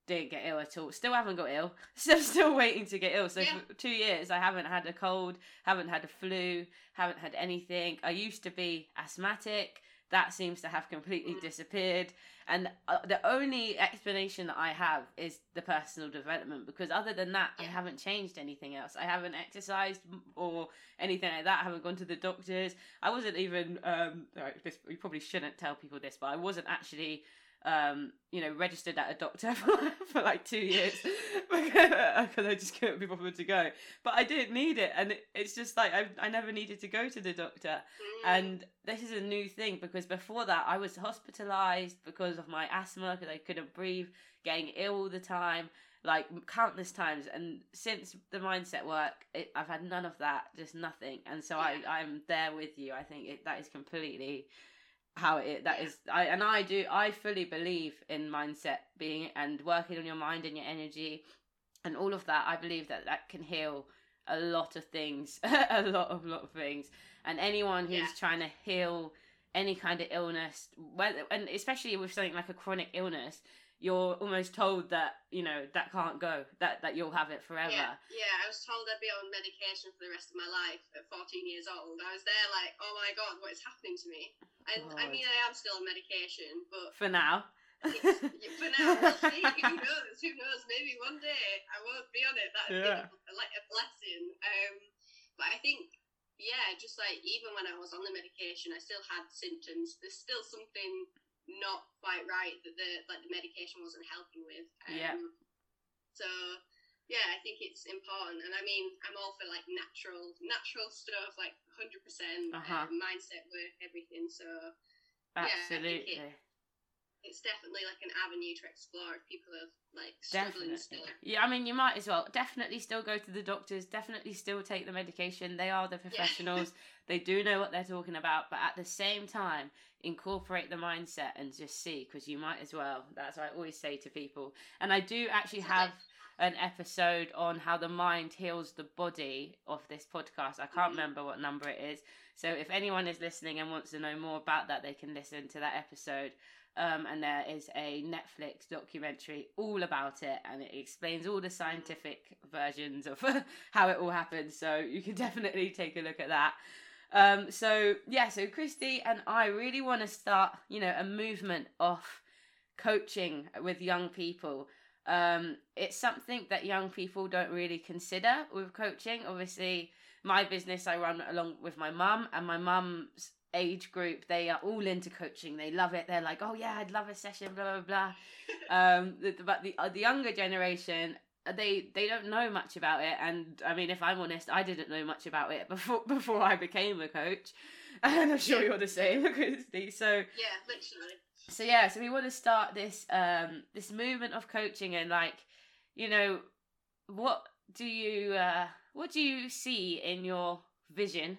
didn't get ill at all. Still haven't got ill. Still still waiting to get ill. So yeah. for two years I haven't had a cold, haven't had a flu, haven't had anything. I used to be asthmatic. That seems to have completely mm. disappeared. And uh, the only explanation that I have is the personal development because other than that, yeah. I haven't changed anything else. I haven't exercised or anything like that. I haven't gone to the doctors. I wasn't even, um, this, we probably shouldn't tell people this, but I wasn't actually um, you know, registered at a doctor for, for like two years because I just couldn't be bothered to go. But I didn't need it, and it, it's just like I I never needed to go to the doctor. Mm. And this is a new thing because before that I was hospitalized because of my asthma because I couldn't breathe, getting ill all the time, like countless times. And since the mindset work, it, I've had none of that, just nothing. And so. I I'm there with you. I think it, that is completely how it that is I and I do I fully believe in mindset being and working on your mind and your energy and all of that. I believe that that can heal a lot of things a lot of lot of things. And anyone who's yeah. trying to heal any kind of illness whether and especially with something like a chronic illness you're almost told that you know that can't go that that you'll have it forever. Yeah, yeah i was told i'd be on medication for the rest of my life at 14 years old. I was there like oh my god what is happening to me? And god. i mean i am still on medication but for now. For now we'll see. Who knows? Who knows? Maybe one day i won't be on it. That would yeah. be like a blessing. Um but i think yeah just like even when i was on the medication i still had symptoms. There's still something not quite right that the like the medication wasn't helping with. Um, yeah. So yeah, I think it's important, and I mean, I'm all for like natural, natural stuff, like 100 percent uh-huh. um, mindset work, everything. So absolutely. Yeah, it, it's definitely like an avenue to explore if people are like struggling Definitely. still. Yeah, I mean, you might as well definitely still go to the doctors, definitely still take the medication. They are the professionals, they do know what they're talking about, but at the same time, incorporate the mindset and just see because you might as well. That's what I always say to people. And I do actually have an episode on how the mind heals the body of this podcast. I can't Mhm. remember what number it is. So if anyone is listening and wants to know more about that, they can listen to that episode. Um, and there is a Netflix documentary all about it, and it explains all the scientific versions of how it all happens. So you can definitely take a look at that. Um, so yeah, so Kristi and I really want to start, you know, a movement of coaching with young people. Um, it's something that young people don't really consider with coaching. Obviously, my business I run along with my mum, and my mum's age group they are all into coaching. They love it. They're like, oh yeah, I'd love a session, blah blah blah. um, but the uh, the younger generation. They they don't know much about it, and I mean, if I'm honest, I didn't know much about it before before I became a coach, and I'm sure you're the same, Kristi. So Yeah, literally. so yeah so we want to start this um this movement of coaching and like you know what do you uh what do you see in your vision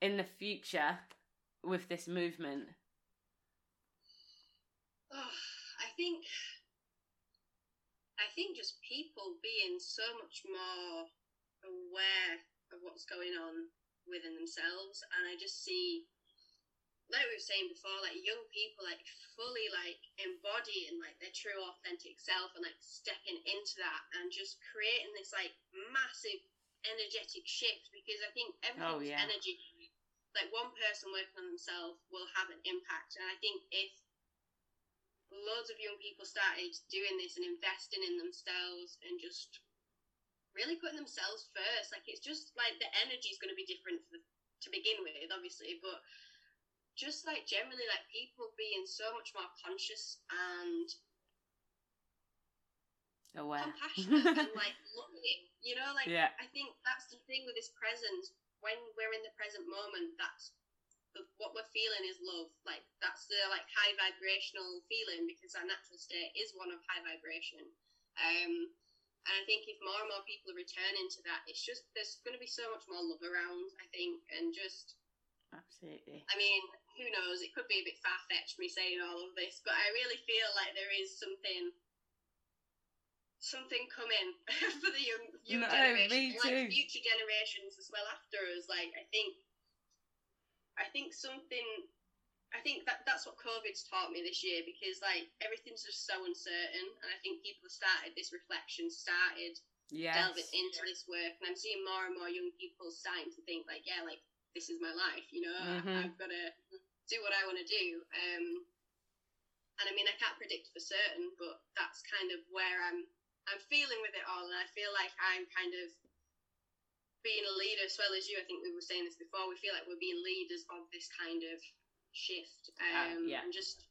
in the future with this movement Oh, I think I think just people being so much more aware of what's going on within themselves and I just see like we were saying before, like young people like fully like embodying like their true authentic self and like stepping into that and just creating this like massive energetic shift because I think Oh, everything's yeah. energy. Like one person working on themselves will have an impact, and I think if loads of young people started doing this and investing in themselves and just really putting themselves first, like it's just like the energy is going to be different for, to begin with, obviously, but just like generally like people being so much more conscious and aware. compassionate and like loving you know like yeah. I think that's the thing with this present. When we're in the present moment that's what we're feeling is love like that's the like high vibrational feeling because our natural state is one of high vibration um and i think if more and more people are returning to that it's just there's going to be so much more love around i think and just absolutely I mean, who knows? It could be a bit far fetched me saying all of this, but I really feel like there is something, something coming for the young, young No, generation, like future generations as well after us. Like, I think, I think something. I think that that's what COVID's taught me this year because like everything's just so uncertain, and I think people have started this reflection, started yes delving into this work, and I'm seeing more and more young people starting to think like, yeah, like this is my life, you know, Mhm. I've got to do what I want to do. Um, and I mean, I can't predict for certain, but that's kind of where I'm. I'm feeling with it all, and I feel like I'm kind of being a leader as well as you. I think we were saying this before. We feel like we're being leaders of this kind of shift, Uh, um, yeah. and just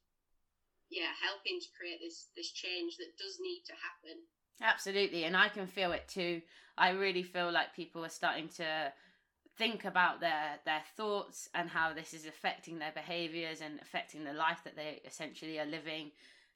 yeah, helping to create this this change that does need to happen. Absolutely, and I can feel it too. I really feel like people are starting to think about their their thoughts and how this is affecting their behaviors and affecting the life that they essentially are living.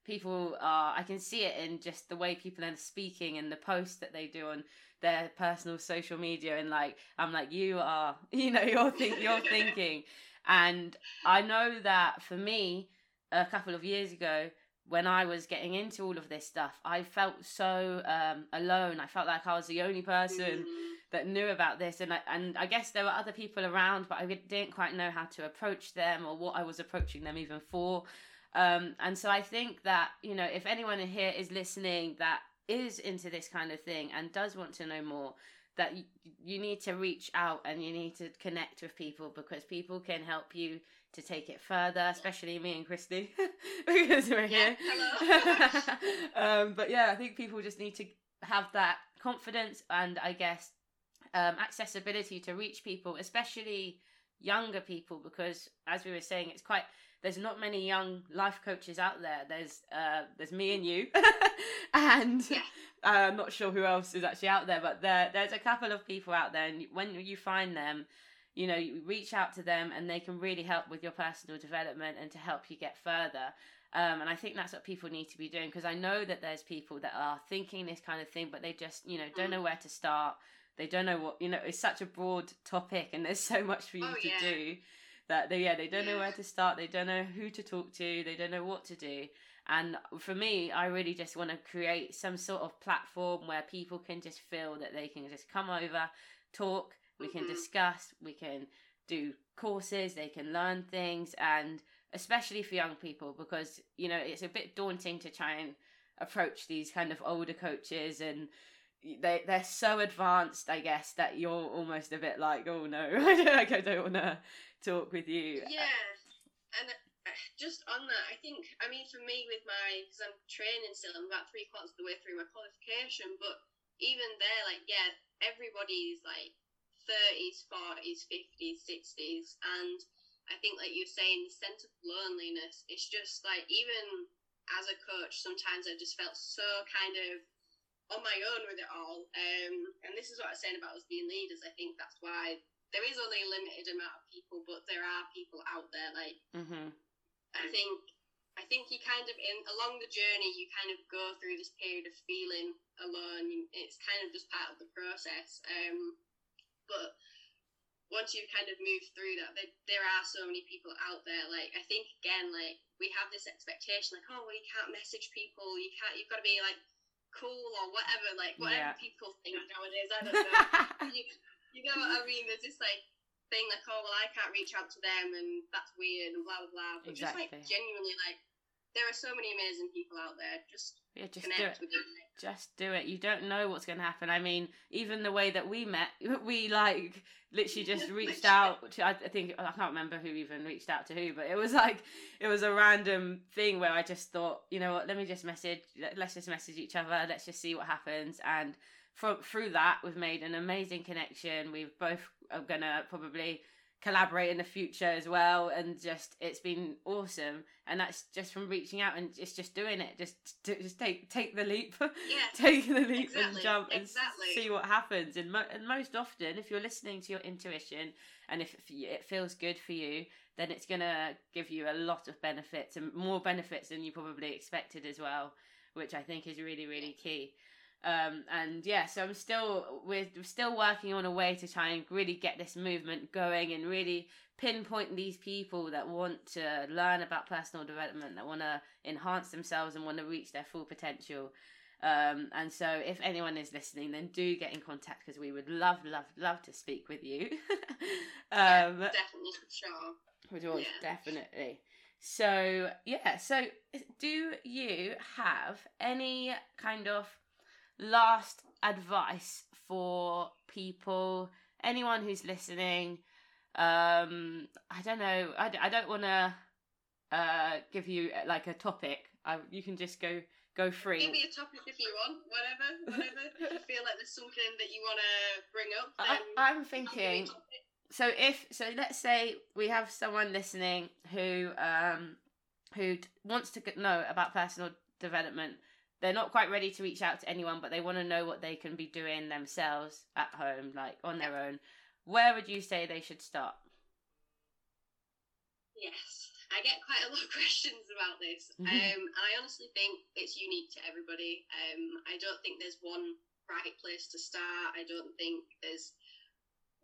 People are I can see it in just the way people are speaking and the posts that they do on their personal social media and like I'm like you are you know you're think you're thinking and I know that for me a couple of years ago when I was getting into all of this stuff, I felt so um, alone. I felt like I was the only person Mm. that knew about this, and I, and I guess there were other people around, but I didn't quite know how to approach them or what I was approaching them even for. Um, and so I think that you know, if anyone in here is listening that is into this kind of thing and does want to know more, that you, you need to reach out and you need to connect with people because people can help you to take it further, especially me and Kristi, because we're Yeah, here. hello. um, but yeah, I think people just need to have that confidence and I guess um, accessibility to reach people, especially younger people, because as we were saying, it's quite there's not many young life coaches out there. There's uh, there's me and you, and Yeah. uh, I'm not sure who else is actually out there, but there there's a couple of people out there, and when you find them, you know, you reach out to them, and they can really help with your personal development and to help you get further. Um, and I think that's what people need to be doing because I know that there's people that are thinking this kind of thing, but they just, you know, don't know where to start. They don't know what, you know, it's such a broad topic and there's so much for you Oh, to yeah. do that they, yeah, they don't know where to start. They don't know who to talk to. They don't know what to do. And for me, I really just want to create some sort of platform where people can just feel that they can just come over, talk, we can Mhm. discuss, we can do courses, they can learn things, and especially for young people because you know it's a bit daunting to try and approach these kind of older coaches and they they're so advanced i guess that you're almost a bit like oh no like i don't want to talk with you Yeah, and uh, just on that, I think I mean for me with my because I'm training still, I'm about three quarters of the way through my qualification, but even there, like yeah, everybody's like thirties, forties, fifties, sixties, and I think like you're saying, the sense of loneliness. It's just like even as a coach, sometimes I just felt so kind of on my own with it all. Um, and this is what I was saying about us being leaders. I think that's why there is only a limited amount of people, but there are people out there. Like hmm I think, I think you kind of in along the journey, you kind of go through this period of feeling alone. It's kind of just part of the process. Um, but once you've kind of moved through that, there, there are so many people out there. Like I think again, like we have this expectation, like oh, well, you can't message people. You can't. You've got to be like cool or whatever. Like whatever Yeah. people think nowadays. I don't know. you, you know what I mean? There's this like thing like, oh well, I can't reach out to them, and that's weird, and blah blah blah. But just like genuinely, like there are so many amazing people out there. Just yeah just do it with them. just do it you don't know what's going to happen i mean even the way that we met we like literally just reached out to i I think i can't remember who even reached out to who but it was like it was a random thing where i just thought you know what let me just message let's just message each other let's just see what happens and from through that we've made an amazing connection. We've both are gonna probably collaborate in the future as well and just it's been awesome. And that's just from reaching out and it's just doing it. Just to, just take take the leap. Yeah. take the leap and jump and exactly. see what happens. And, mo- and most often if you're listening to your intuition and if if it feels good for you then it's going to give you a lot of benefits and more benefits than you probably expected as well which i think is really really key um, and yeah, so I'm still we're still working on a way to try and really get this movement going and really pinpoint these people that want to learn about personal development, that want to enhance themselves and want to reach their full potential. Um, and so, if anyone is listening, then do get in contact because we would love, love, love to speak with you. um, Definitely for sure. Yeah. definitely. So yeah, so do you have any kind of last advice for people, anyone who's listening? Um, I don't know. I, d- I don't want to uh give you uh, like a topic. I, you can just go go free. Give me a topic if you want, whatever, whatever. if you feel like there's something that you want to bring up, I, then I'm give me a thinking. so if so let's say we have someone listening who um who wants to know about personal development they're not quite ready to reach out to anyone but they want to know what they can be doing themselves at home like on their own where would you say they should start Yes, I get quite a lot of questions about this, Mhm. um, and I honestly think it's unique to everybody. Um, I don't think there's one right place to start. I don't think there's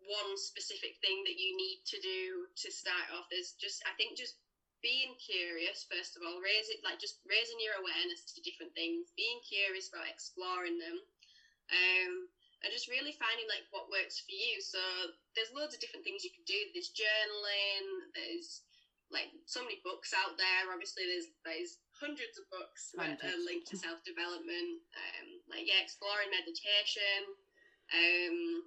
one specific thing that you need to do to start off. There's just, I think, just being curious first of all, raise it like just raising your awareness to different things, being curious about exploring them, um, and just really finding like what works for you. So there's loads of different things you can do. There's journaling. There's like so many books out there. Obviously, there's there's hundreds of books that are Hundreds. linked to self development. Um, like yeah, exploring meditation. Um,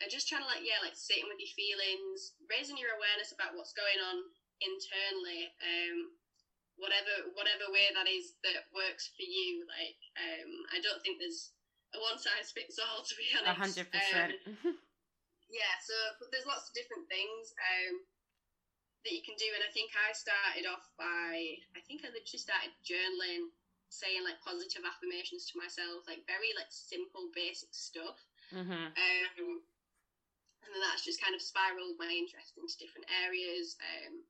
and just trying to like yeah, like sitting with your feelings, raising your awareness about what's going on internally. Um, whatever whatever way that is that works for you. Like um, I don't think there's a one size fits all to be a honest. hundred Um, percent yeah, so but there's lots of different things um, that you can do, and I think I started off by I think I literally started journaling, saying like positive affirmations to myself, like very like simple basic stuff, hmm um, and then that's just kind of spiraled my interest into different areas. Um,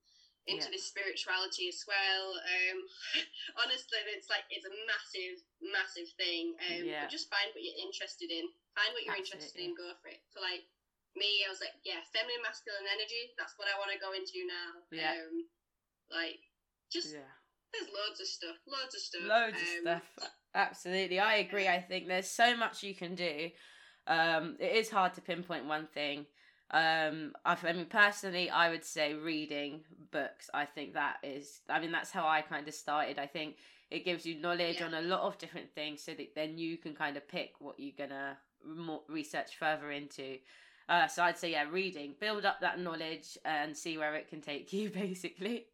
into yeah. this spirituality as well. Um, honestly, it's like it's a massive, massive thing. Um, yeah. just find what you're interested in. Find what you're Absolutely. interested in. Go for it. So like me, I was like, yeah, feminine, masculine energy. That's what I want to go into now. Yeah. Um, like just yeah. There's loads of stuff. Loads of stuff. Loads um, of stuff. Absolutely, I agree. I think there's so much you can do. Um, it is hard to pinpoint one thing. Um, I, I mean, personally, I would say reading books. I think that is. I mean, that's how I kind of started. I think it gives you knowledge yeah. on a lot of different things, so that then you can kind of pick what you're gonna research further into. Uh, so I'd say, yeah, reading, build up that knowledge and see where it can take you, basically.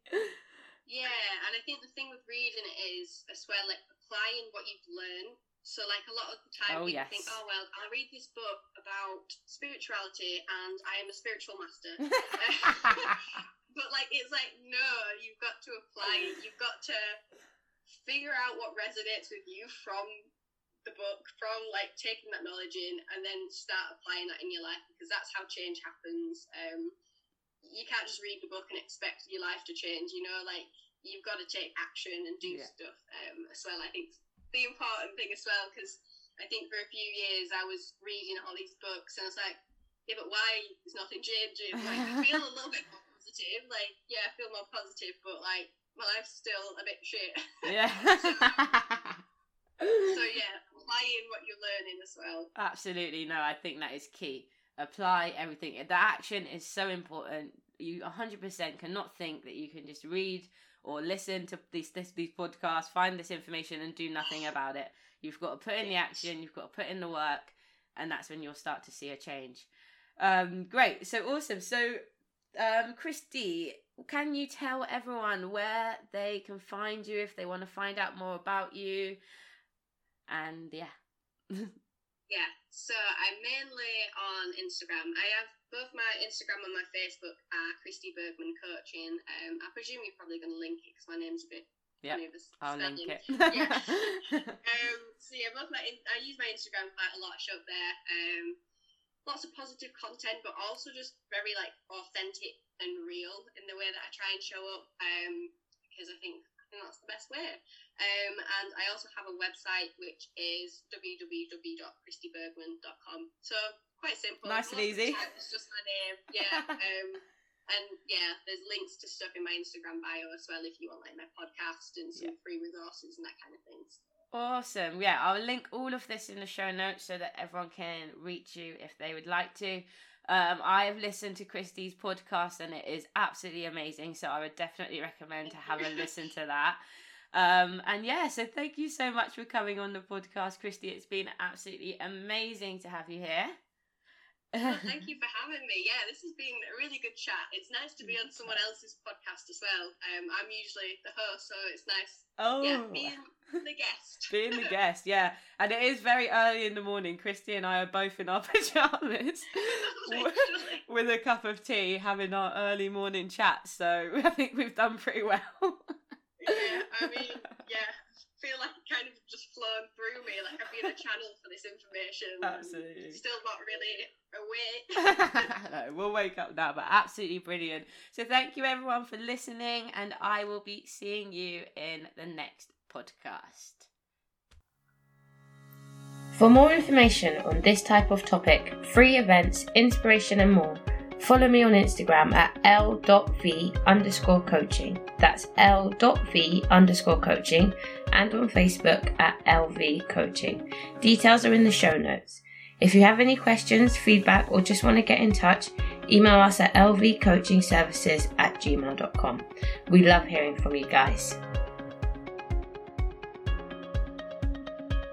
yeah, and I think the thing with reading is as well, like applying what you've learned so, like a lot of the time, oh, people yes. think, "Oh well, I read this book about spirituality, and I am a spiritual master." but like, it's like, no, you've got to apply it. You've got to figure out what resonates with you from the book, from like taking that knowledge in, and then start applying that in your life because that's how change happens. Um, you can't just read the book and expect your life to change. You know, like you've got to take action and do yeah. stuff um, as well. I think the important thing as well because I think for a few years I was reading all these books and I was like, yeah, but why is nothing changing? Like, I feel a little bit more positive. Like, yeah, I feel more positive, but like, my life's still a bit shit. Yeah. so, so, yeah, applying what you're learning as well. Absolutely. No, I think that is key. Apply everything. The action is so important. You 100% cannot think that you can just read or listen to these this, these podcasts, find this information, and do nothing about it. You've got to put in the action. You've got to put in the work, and that's when you'll start to see a change. Um, great. So awesome. So, um, Kristi, can you tell everyone where they can find you if they want to find out more about you? And yeah. yeah. So I'm mainly on Instagram. I have both my Instagram and my Facebook are Kristi Bergman Coaching. Um, I presume you're probably going to link it because my name's a bit. Yeah, I'll link it. yeah. um, so yeah, both my I use my Instagram quite a lot. Show up there. Um, lots of positive content, but also just very like authentic and real in the way that I try and show up. Um, because I think I think that's the best way. Um, and I also have a website which is www.kristibergman.com. So quite simple. Nice and easy. It's just my name. Yeah. um, and yeah, there's links to stuff in my Instagram bio as well if you want like my podcast and some yeah. free resources and that kind of things. Awesome. Yeah, I'll link all of this in the show notes so that everyone can reach you if they would like to. Um, I've listened to Kristi's podcast and it is absolutely amazing. So I would definitely recommend to have a listen to that. Um, and yeah, so thank you so much for coming on the podcast, Kristi. It's been absolutely amazing to have you here well, thank you for having me. Yeah, this has been a really good chat. It's nice to be on someone else's podcast as well. Um, I'm usually the host, so it's nice. Oh, yeah, being the guest. being the guest, yeah. And it is very early in the morning. Kristi and I are both in our pajamas with a cup of tea, having our early morning chat. So I think we've done pretty well. yeah, I mean, yeah feel like kind of just flown through me, like I've been a channel for this information. Absolutely. Still not really awake. no, we'll wake up now, but absolutely brilliant. So thank you everyone for listening, and I will be seeing you in the next podcast. For more information on this type of topic, free events, inspiration, and more, follow me on Instagram at l.v underscore coaching. That's l.v underscore coaching and on Facebook at LV Coaching. Details are in the show notes. If you have any questions, feedback, or just want to get in touch, email us at lvcoachingservices at gmail.com. We love hearing from you guys.